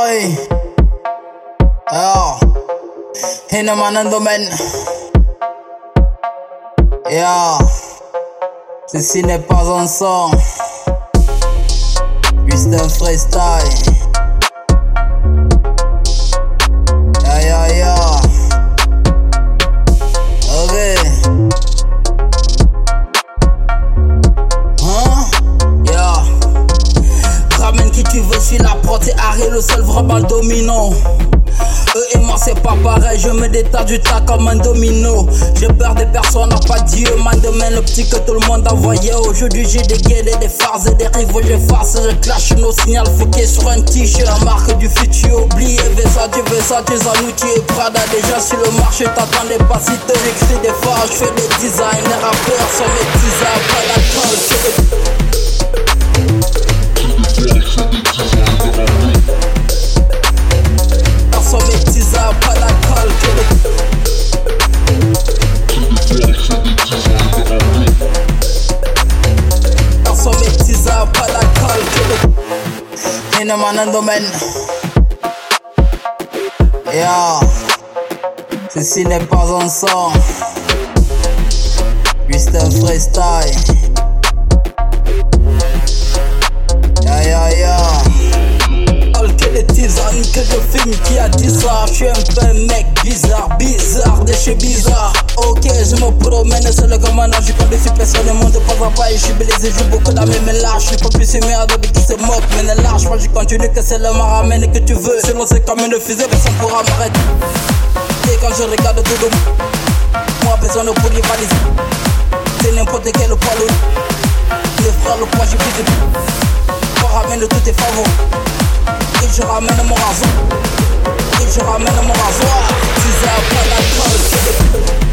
Oi. Ja. Hinner man an Moment. yeah. Ceci n'est pas un son. Juste un freestyle. Dominant. Eux et moi c'est pas pareil, je me détache du tas comme un domino. J'ai peur des personnes, pas Dieu, man demain le petit que tout le monde a voyé. Aujourd'hui j'ai des guettes et des farces et des rivaux, je farce, je clash nos signaux fouqués sur un t-shirt, la marque du futur. Oublié Versace, Versace, Zanuti et Prada, déjà sur le marché, t'attendais pas si te j'écris des phares, je fais des designs, les rappeurs sont mes teasers, pas le Hino Manando Man Yeah Ceci n'est pas un son Juste un freestyle. Yeah yeah yeah des tisanes que je filme qui a dit ça Je suis un peu un bizarre, Ok je me promène c'est le commandant Je compte des personne le monde pas à pas Et je suis blasé, j'ai beaucoup d'amis mais lâche Je peux plus ces merdes de qui se moquent Mais ne lâche pas, je continue que c'est le maramène que tu veux. C'est comme une fusée, personne pourra m'arrêter. Et quand je regarde tout de moi personne ne peut rivaliser. C'est n'importe quel poids lourd. Frères le poids j'ai plus de Je ramène tous tes favoris et je ramène mon rasoir Et je ramène mon rasoir Tu sais après la colle